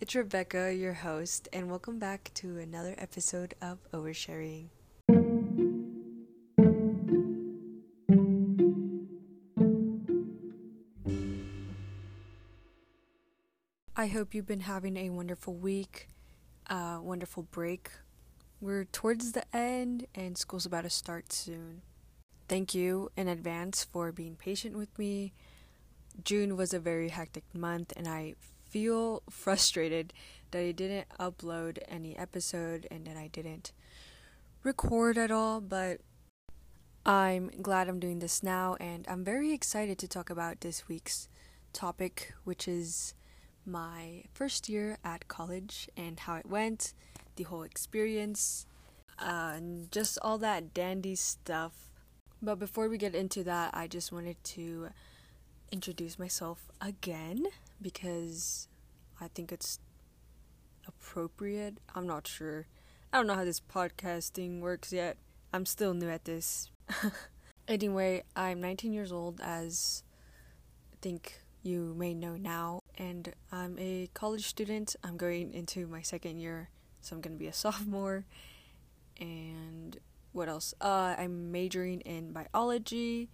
It's Rebecca, your host, and welcome back to another episode of Oversharing. I hope you've been having a wonderful week, a wonderful break. We're towards the end, and school's about to start soon. Thank you in advance for being patient with me. June was a very hectic month, and I feel frustrated that I didn't upload any episode and that I didn't record at all, but I'm glad I'm doing this now, and I'm very excited to talk about this week's topic, which is my first year at college and how it went, the whole experience, uh, and just all that dandy stuff. But before we get into that, I just wanted to introduce myself again because I think it's appropriate. I'm not sure. I don't know how this podcasting works yet. I'm still new at this. anyway, I'm 19 years old, as I think you may know now, and I'm a college student. I'm going into my second year, so I'm going to be a sophomore. And what else? Uh, I'm majoring in biology.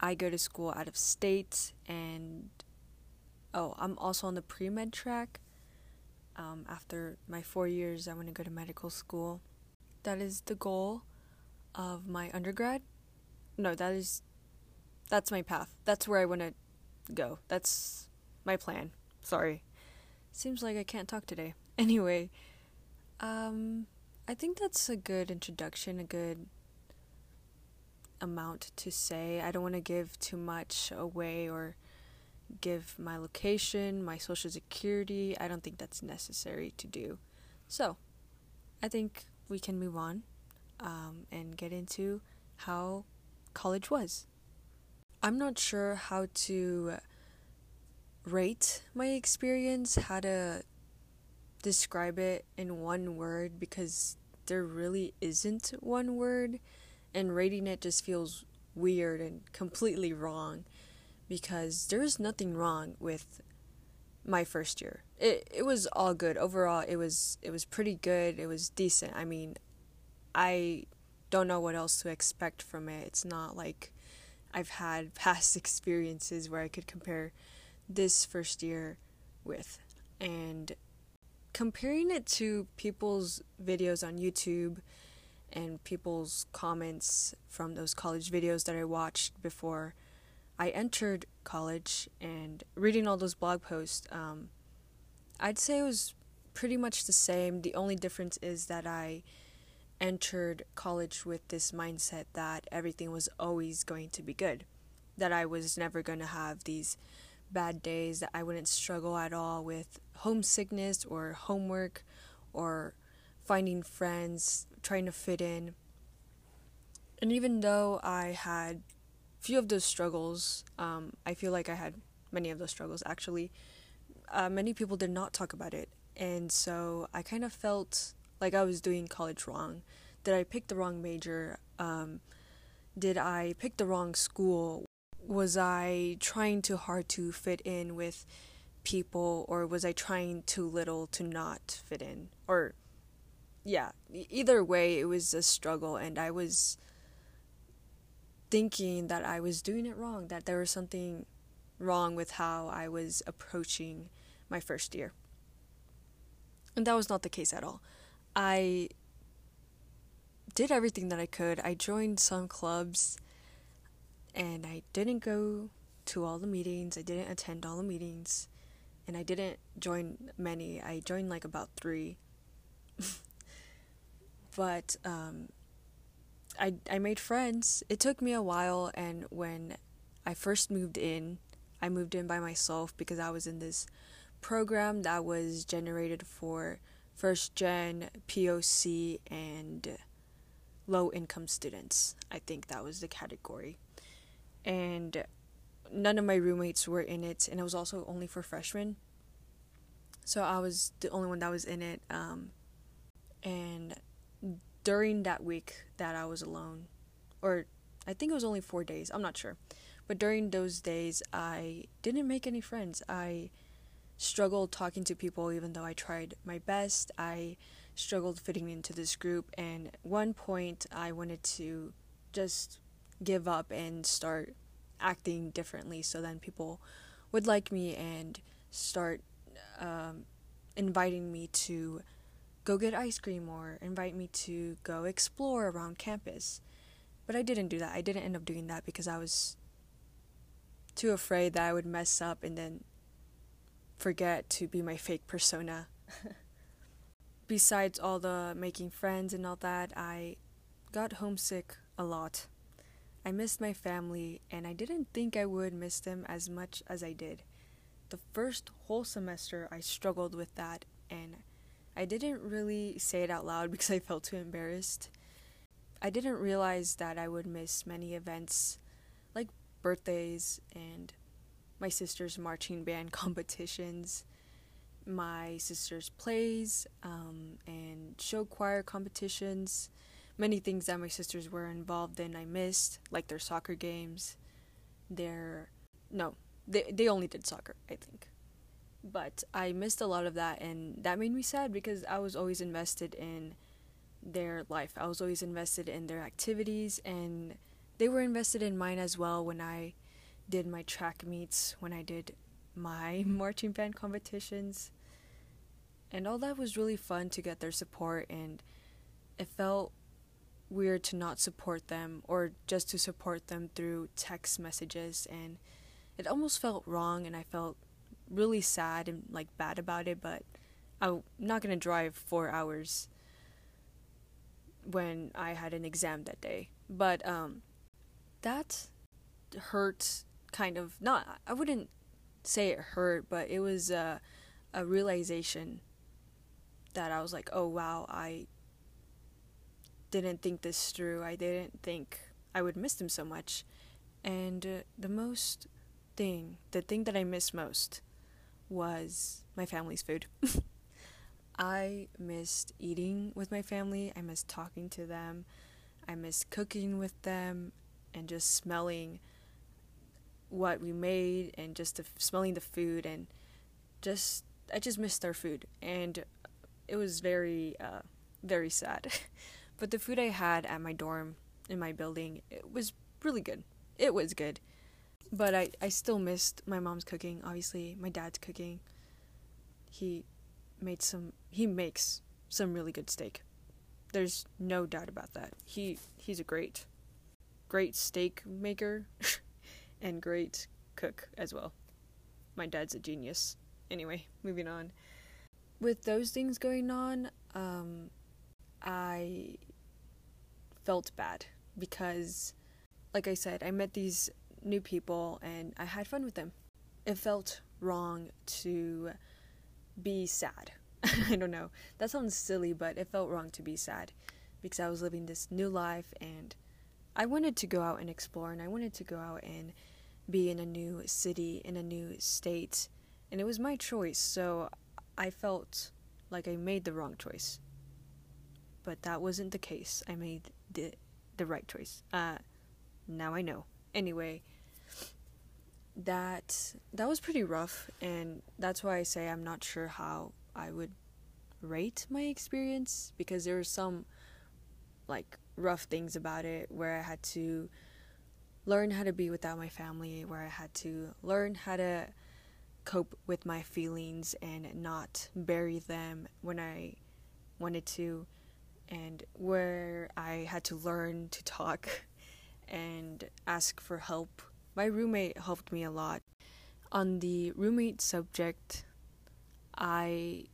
I go to school out of state, and oh, I'm also on the pre med track. Um, after my four years, I want to go to medical school. That is the goal of my undergrad. No, that is that's my path. That's where I want to go. That's my plan. Sorry. Seems like I can't talk today. Anyway, um I think that's a good introduction, a good amount to say. I don't want to give too much away or give my location, my social security. I don't think that's necessary to do. So, I think we can move on um, and get into how college was. I'm not sure how to rate my experience, how to describe it in one word because there really isn't one word, and rating it just feels weird and completely wrong because there's nothing wrong with my first year. It it was all good. Overall, it was it was pretty good. It was decent. I mean, I don't know what else to expect from it. It's not like I've had past experiences where I could compare this first year with. And comparing it to people's videos on YouTube and people's comments from those college videos that I watched before I entered college and reading all those blog posts, um, I'd say it was pretty much the same. The only difference is that I entered college with this mindset that everything was always going to be good, that I was never going to have these bad days, that I wouldn't struggle at all with homesickness or homework or finding friends, trying to fit in. And even though I had few of those struggles, um, I feel like I had many of those struggles actually. Uh, many people did not talk about it, and so I kind of felt like I was doing college wrong. Did I pick the wrong major? Um, did I pick the wrong school? Was I trying too hard to fit in with people, or was I trying too little to not fit in? Or, yeah, either way, it was a struggle, and I was thinking that I was doing it wrong, that there was something wrong with how I was approaching my first year. And that was not the case at all. I did everything that I could. I joined some clubs and I didn't go to all the meetings. I didn't attend all the meetings and I didn't join many. I joined like about 3. but um I I made friends. It took me a while and when I first moved in, I moved in by myself because I was in this program that was generated for first gen POC and low income students. I think that was the category. And none of my roommates were in it and it was also only for freshmen. So I was the only one that was in it um, and during that week that I was alone, or I think it was only four days, I'm not sure. But during those days, I didn't make any friends. I struggled talking to people even though I tried my best. I struggled fitting into this group and one point I wanted to just give up and start acting differently so then people would like me and start um, inviting me to go get ice cream or invite me to go explore around campus. But I didn't do that. I didn't end up doing that because I was too afraid that I would mess up and then forget to be my fake persona. Besides all the making friends and all that, I got homesick a lot. I missed my family, and I didn't think I would miss them as much as I did. The first whole semester, I struggled with that, and I didn't really say it out loud because I felt too embarrassed. I didn't realize that I would miss many events like birthdays and my sister's marching band competitions, my sister's plays, um, and show choir competitions. Many things that my sisters were involved in I missed, like their soccer games, their. No, they, they only did soccer, I think. But I missed a lot of that, and that made me sad because I was always invested in their life. I was always invested in their activities, and they were invested in mine as well when I did my track meets, when I did my marching band competitions. And all that was really fun to get their support, and it felt weird to not support them or just to support them through text messages. And it almost felt wrong, and I felt really sad and like bad about it, but I'm not gonna drive four hours when I had an exam that day. But um, that hurt kind of not I wouldn't say it hurt, but it was a, a realization that I was like, oh wow, I didn't think this through. I didn't think I would miss them so much. And uh, the most thing, the thing that I miss most was my family's food. I missed eating with my family. I missed talking to them. I missed cooking with them and just smelling what we made and just the, smelling the food and just I just missed our food and it was very uh, very sad. but the food I had at my dorm in my building it was really good. It was good. But I I still missed my mom's cooking, obviously, my dad's cooking. He made some he makes some really good steak. There's no doubt about that. He he's a great great steak maker and great cook as well. My dad's a genius. Anyway, moving on. With those things going on, um, I felt bad because, like I said, I met these new people and I had fun with them. It felt wrong to be sad. I don't know. That sounds silly, but it felt wrong to be sad because I was living this new life and I wanted to go out and explore and I wanted to go out and be in a new city, in a new state, and it was my choice, so I felt like I made the wrong choice. But that wasn't the case. I made the the right choice. Uh now I know. Anyway, that that was pretty rough and that's why I say I'm not sure how I would rate my experience because there were some like rough things about it where I had to learn how to be without my family, where I had to learn how to cope with my feelings and not bury them when I wanted to, and where I had to learn to talk and ask for help. My roommate helped me a lot. On the roommate subject, I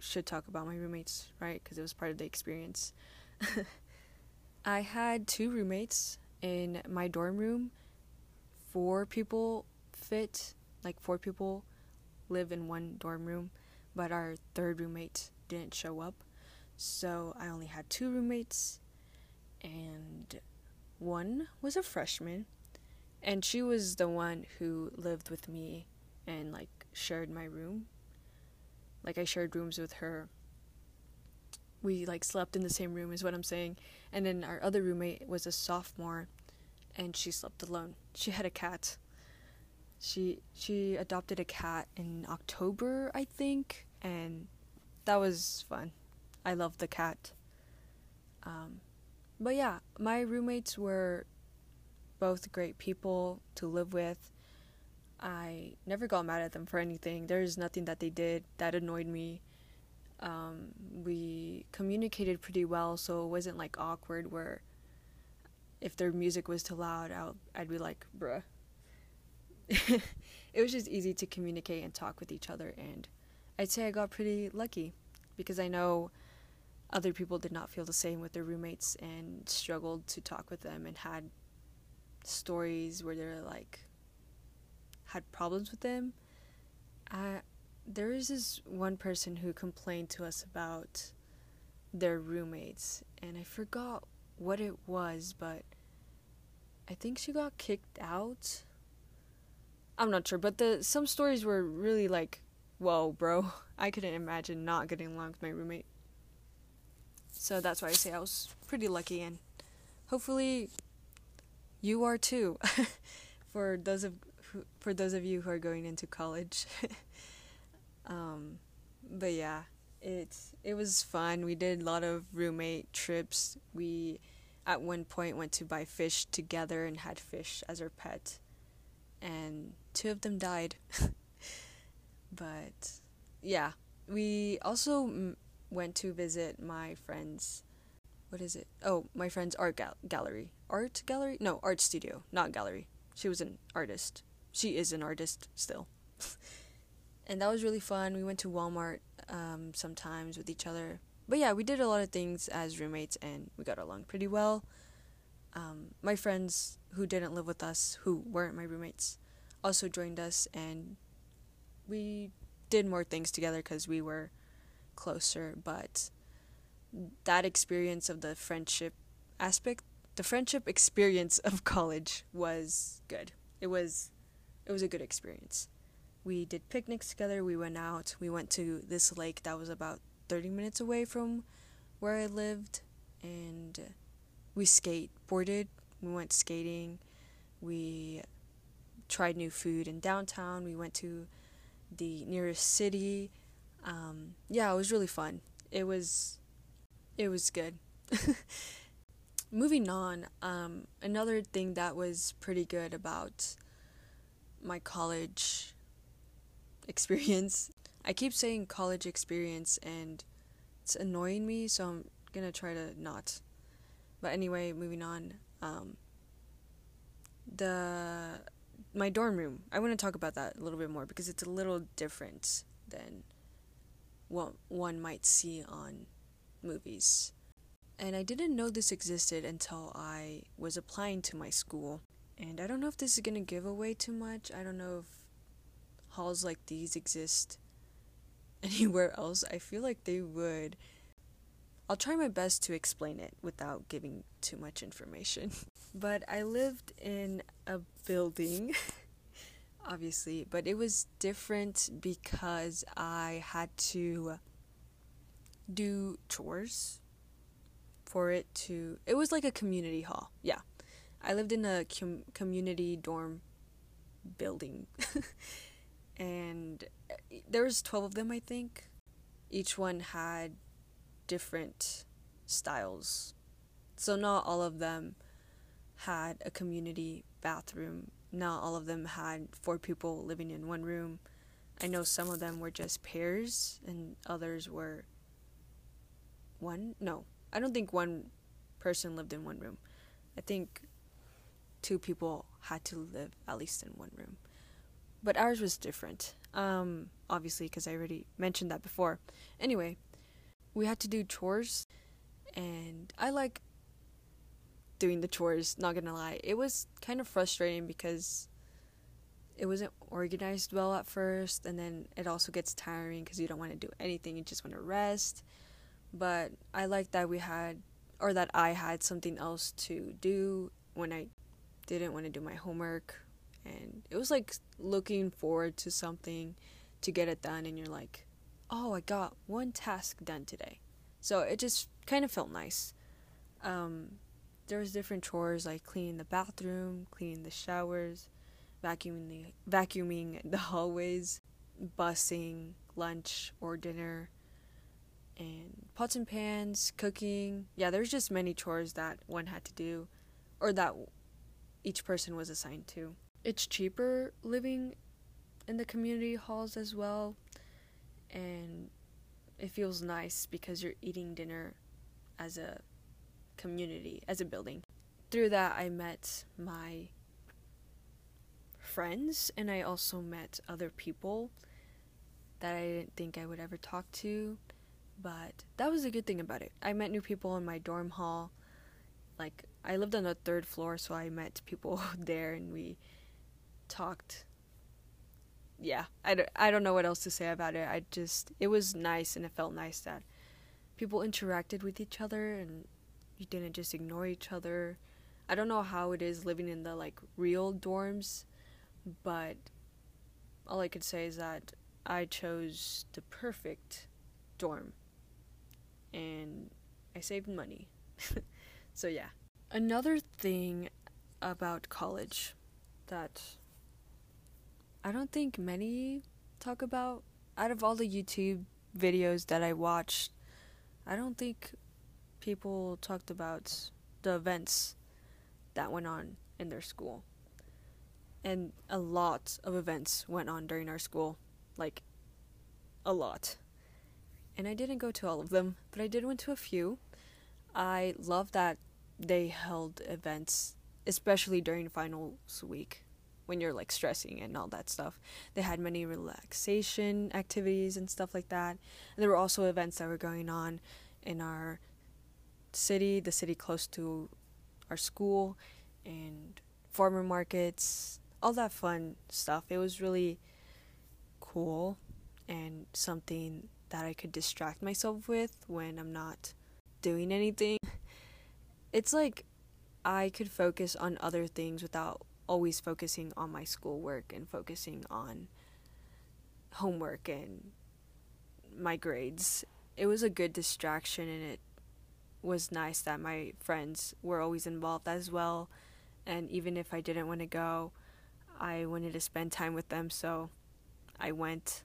should talk about my roommates, right? Because it was part of the experience. I had two roommates in my dorm room, four people fit, like four people live in one dorm room, but our third roommate didn't show up. So I only had two roommates, and one was a freshman, and she was the one who lived with me and like shared my room. Like I shared rooms with her. We like slept in the same room, is what I'm saying. And then our other roommate was a sophomore and she slept alone. She had a cat. She she adopted a cat in October, I think, and that was fun. I loved the cat. Um, but yeah, my roommates were both great people to live with. I never got mad at them for anything. There's nothing that they did that annoyed me. Um, we communicated pretty well, so it wasn't like awkward where if their music was too loud, I'll, I'd be like, bruh. it was just easy to communicate and talk with each other, and I'd say I got pretty lucky because I know other people did not feel the same with their roommates and struggled to talk with them and had stories where they're like had problems with them. I, there is this one person who complained to us about their roommates, and I forgot what it was, but I think she got kicked out. I'm not sure, but the some stories were really like, "Whoa, bro! I couldn't imagine not getting along with my roommate." So that's why I say I was pretty lucky, and hopefully, you are too. for those of who, for those of you who are going into college. um, but yeah, it it was fun. We did a lot of roommate trips. We at one point went to buy fish together and had fish as our pet, and two of them died. but yeah, we also went to visit my friend's. What is it? Oh, my friend's art gal- gallery. Art gallery? No, art studio, not gallery. She was an artist. She is an artist still. and that was really fun. We went to Walmart um, sometimes with each other. But yeah, we did a lot of things as roommates and we got along pretty well. Um, my friends who didn't live with us, who weren't my roommates, also joined us and we did more things together because we were closer. But that experience of the friendship aspect, the friendship experience of college was good. It was it was a good experience. We did picnics together, we went out, we went to this lake that was about 30 minutes away from where I lived and we skateboarded, we went skating, we tried new food in downtown, we went to the nearest city. Um, yeah, it was really fun. It was it was good. Moving on, um, another thing that was pretty good about my college experience. I keep saying college experience and it's annoying me, so I'm gonna try to not. But anyway, moving on. Um, the my dorm room. I want to talk about that a little bit more because it's a little different than what one might see on movies. And I didn't know this existed until I was applying to my school. And I don't know if this is going to give away too much. I don't know if halls like these exist anywhere else. I feel like they would. I'll try my best to explain it without giving too much information. but I lived in a building, obviously, but it was different because I had to do chores for it to. It was like a community hall. Yeah. I lived in a com- community dorm building. and eh, there was 12 of them, I think. Each one had different styles. So not all of them had a community bathroom. Not all of them had four people living in one room. I know some of them were just pairs and others were one no i don't think one person lived in one room. I think two people had to live at least in one room. But ours was different um obviously because i already mentioned that before. Anyway we had to do chores and i like doing the chores not gonna lie. It was kind of frustrating because it wasn't organized well at first and then it also gets tiring because you don't want to do anything you just want to rest. But I like that we had or that I had something else to do when I didn't want to do my homework. And it was like looking forward to something to get it done and you're like oh I got one task done today. So it just kind of felt nice. Um, there was different chores like cleaning the bathroom cleaning the showers vacuuming the vacuuming the hallways, bussing lunch or dinner, and pots and pans, cooking. Yeah, there's just many chores that one had to do, or that each person was assigned to. It's cheaper living in the community halls as well, and it feels nice because you're eating dinner as a community, as a building. Through that, I met my friends and I also met other people that I didn't think I would ever talk to. But that was a good thing about it. I met new people in my dorm hall. Like, I lived on the third floor, so I met people there and we talked. Yeah, I don't, I don't know what else to say about it. I just, it was nice and it felt nice that people interacted with each other and you didn't just ignore each other. I don't know how it is living in the like real dorms, but all I could say is that I chose the perfect dorm and I saved money. so, yeah. Another thing about college that I don't think many talk about out of all the YouTube videos that I watched, I don't think people talked about the events that went on in their school. And a lot of events went on during our school. Like, a lot and I didn't go to all of them, but I did went to a few. I love that they held events, especially during finals week when you're like stressing and all that stuff. They had many relaxation activities and stuff like that. And there were also events that were going on in our city, the city close to our school, and farmer markets, all that fun stuff. It was really cool and something that I could distract myself with when I'm not doing anything. It's like I could focus on other things without always focusing on my schoolwork and focusing on homework and my grades. It was a good distraction and it was nice that my friends were always involved as well. And even if I didn't want to go, I wanted to spend time with them, so I went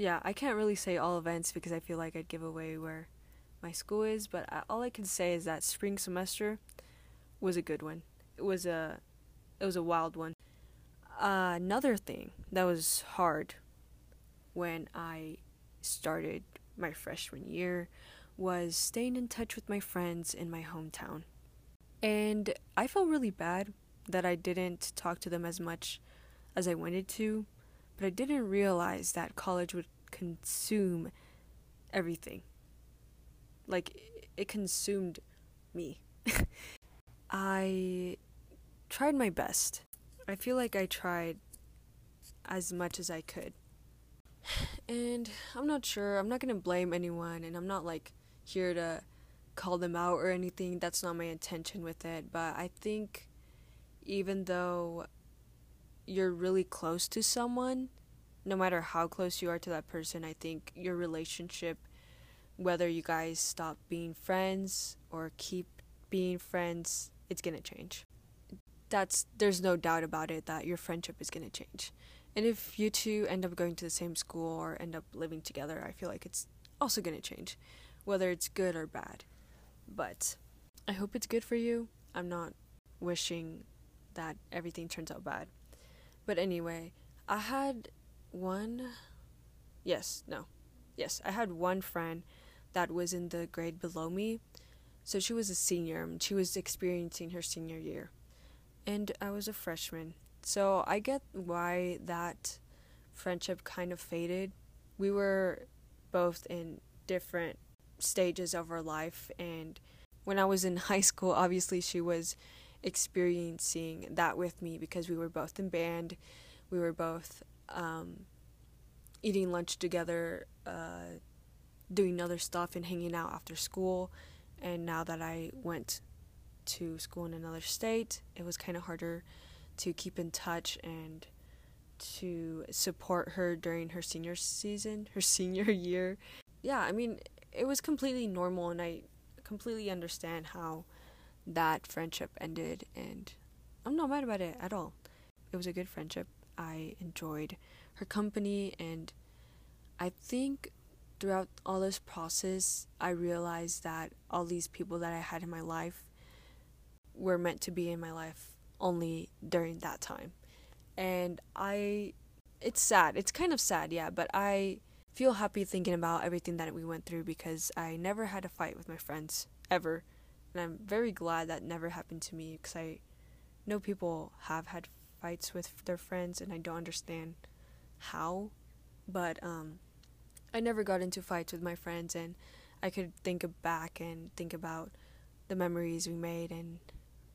yeah, I can't really say all events because I feel like I'd give away where my school is, but all I can say is that spring semester was a good one. It was a it was a wild one. Uh, another thing that was hard when I started my freshman year was staying in touch with my friends in my hometown. And I felt really bad that I didn't talk to them as much as I wanted to but I didn't realize that college would consume everything. Like, it consumed me. I tried my best. I feel like I tried as much as I could. And I'm not sure, I'm not gonna blame anyone, and I'm not like here to call them out or anything. That's not my intention with it. But I think even though you're really close to someone, no matter how close you are to that person, I think your relationship, whether you guys stop being friends or keep being friends, it's gonna change. That's there's no doubt about it that your friendship is gonna change. And if you two end up going to the same school or end up living together, I feel like it's also gonna change, whether it's good or bad. But I hope it's good for you. I'm not wishing that everything turns out bad. But anyway, I had one. Yes, no. Yes, I had one friend that was in the grade below me. So she was a senior and she was experiencing her senior year. And I was a freshman. So I get why that friendship kind of faded. We were both in different stages of her life and when I was in high school, obviously she was experiencing that with me because we were both in band. We were both um, eating lunch together, uh, doing other stuff, and hanging out after school. And now that I went to school in another state, it was kind of harder to keep in touch and to support her during her senior season, her senior year. Yeah, I mean, it was completely normal, and I completely understand how that friendship ended, and I'm not mad about it at all. it was a good friendship. I enjoyed her company, and I think throughout all this process, I realized that all these people that I had in my life were meant to be in my life only during that time. And I, it's sad. It's kind of sad, yeah, but I feel happy thinking about everything that we went through because I never had a fight with my friends, ever. And I'm very glad that never happened to me because I know people have had fights with their friends and I don't understand how. But um, I never got into fights with my friends and I could think back and think about the memories we made and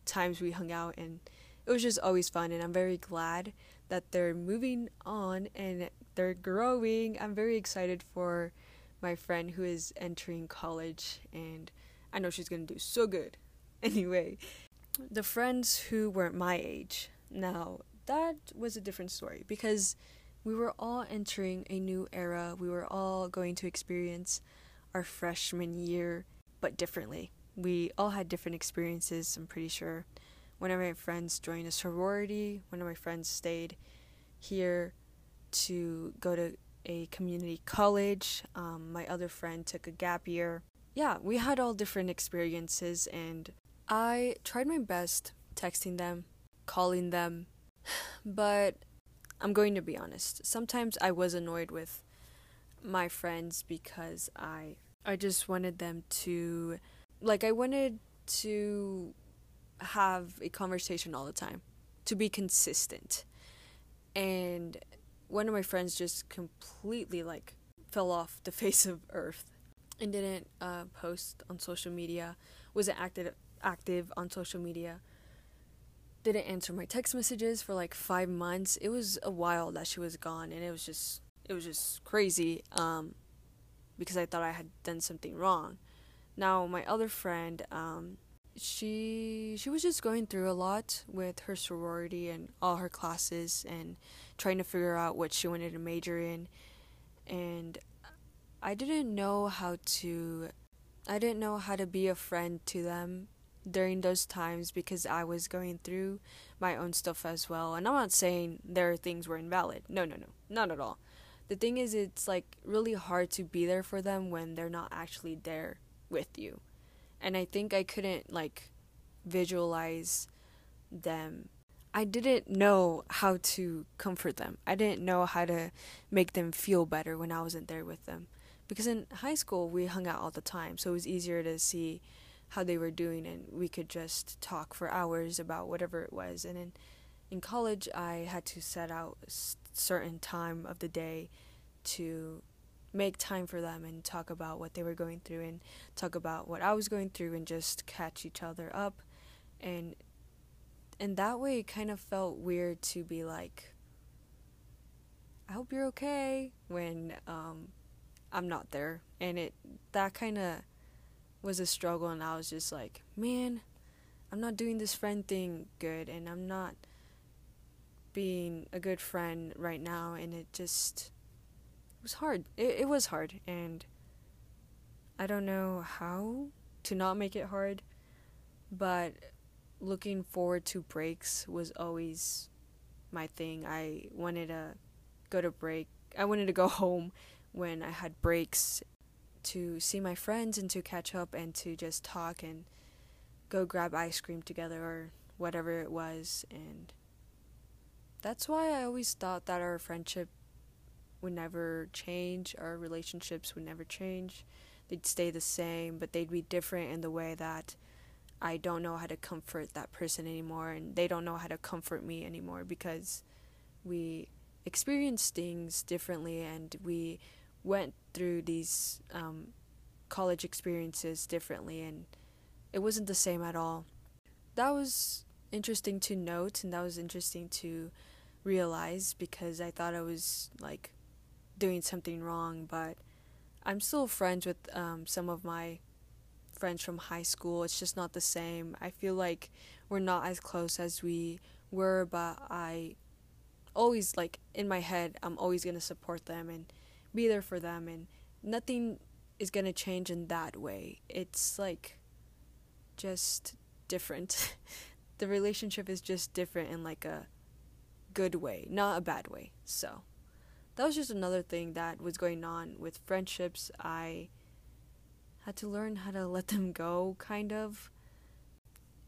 times we hung out and it was just always fun and I'm very glad that they're moving on and they're growing. I'm very excited for my friend who is entering college and I know she's to do so good. Anyway, the friends who weren't my age. Now, that was a different story because we were all entering a new era. We were all going to experience our freshman year, but differently. We all had different experiences, I'm pretty sure. One of my friends joined a sorority, one of my friends stayed here to go to a community college. Um, my other friend took a gap year. Yeah, we had all different experiences, and I tried my best texting them, calling them, but I'm going to be honest. Sometimes I was annoyed with my friends because I I just wanted them to like I wanted to have a conversation all the time, to be consistent. And one of my friends just completely like fell off the face of earth and didn't uh, post on social media, wasn't active active on social media, didn't answer my text messages for like five months. It was a while that she was gone, and it was just it was just crazy. Um, because I thought I had done something wrong. Now my other friend, um, she she was just going through a lot with her sorority and all her classes and trying to figure out what she wanted to major in and I didn't know how to I didn't know how to be a friend to them during those times because I was going through my own stuff as well. And I'm not saying their things were invalid. No, no, no. Not at all. The thing is it's like really hard to be there for them when they're not actually there with you and I think I couldn't like visualize them. I didn't know how to comfort them. I didn't know how to make them feel better when I wasn't there with them. Because in high school, we hung out all the time, so it was easier to see how they were doing and we could just talk for hours about whatever it was. And in in college, I had to set out a certain time of the day to make time for them and talk about what they were going through and talk about what I was going through and just catch each other up. And and that way it kind of felt weird to be like I hope you're okay when um I'm not there. And it that kind of was a struggle and I was just like man I'm not doing this friend thing good and I'm not being a good friend right now. And it just was hard. It, it was hard, and I don't know how to not make it hard, but looking forward to breaks was always my thing. I wanted to go to break. I wanted to go home when I had breaks to see my friends and to catch up and to just talk and go grab ice cream together or whatever it was and that's why I always thought that our friendship would never change, our relationships would never change. They'd stay the same, but they'd be different in the way that I don't know how to comfort that person anymore, and they don't know how to comfort me anymore because we experienced things differently and we went through these um, college experiences differently, and it wasn't the same at all. That was interesting to note, and that was interesting to realize because I thought I was like doing something wrong, but I'm still friends with um, some of my friends from high school. It's just not the same. I feel like we're not as close as we were, but I always like in my head, I'm always going to support them and be there for them and nothing is going to change in that way. It's like just different. the relationship is just different in like a good way, not a bad way. So, that was just another thing that was going on with friendships. I had to learn how to let them go, kind of.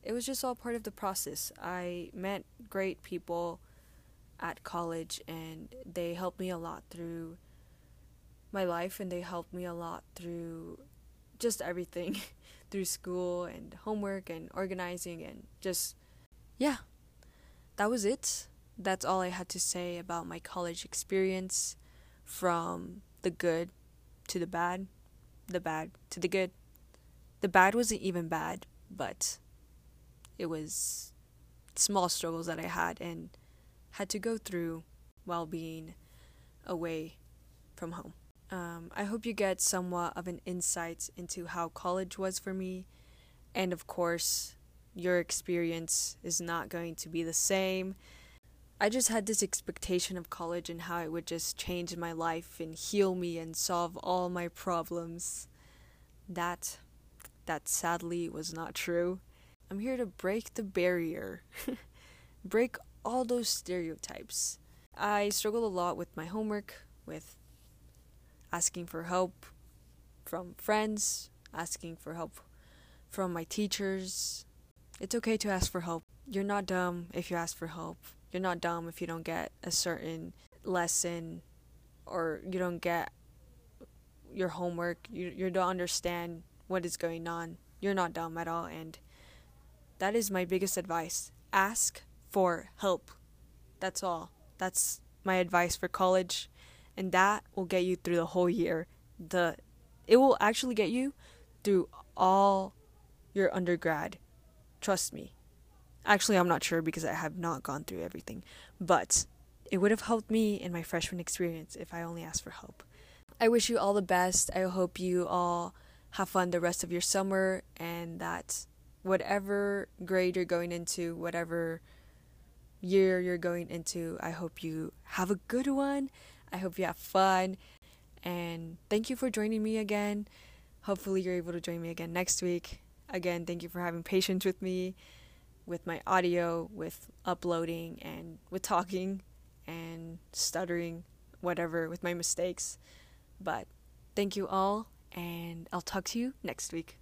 It was just all part of the process. I met great people at college, and they helped me a lot through my life, and they helped me a lot through just everything through school and homework and organizing, and just, yeah, that was it. That's all I had to say about my college experience from the good to the bad, the bad to the good. The bad wasn't even bad, but it was small struggles that I had and had to go through while being away from home. Um, I hope you get somewhat of an insight into how college was for me. And of course, your experience is not going to be the same. I just had this expectation of college and how it would just change my life and heal me and solve all my problems. That that sadly was not true. I'm here to break the barrier. break all those stereotypes. I struggled a lot with my homework, with asking for help from friends, asking for help from my teachers. It's okay to ask for help. You're not dumb if you ask for help. You're not dumb if you don't get a certain lesson or you don't get your homework. You you don't understand what is going on. You're not dumb at all and that is my biggest advice. Ask for help. That's all. That's my advice for college and that will get you through the whole year. The it will actually get you through all your undergrad. Trust me. Actually, I'm not sure because I have not gone through everything, but it would have helped me in my freshman experience if I only asked for help. I wish you all the best. I hope you all have fun the rest of your summer and that whatever grade you're going into, whatever year you're going into, I hope you have a good one I hope you have fun. And thank you for joining me again. Hopefully, you're able to join me again next week. Again, thank you for having patience with me, with my audio, with uploading, and with talking and stuttering, whatever, with my mistakes. But thank you all, and I'll talk to you next week.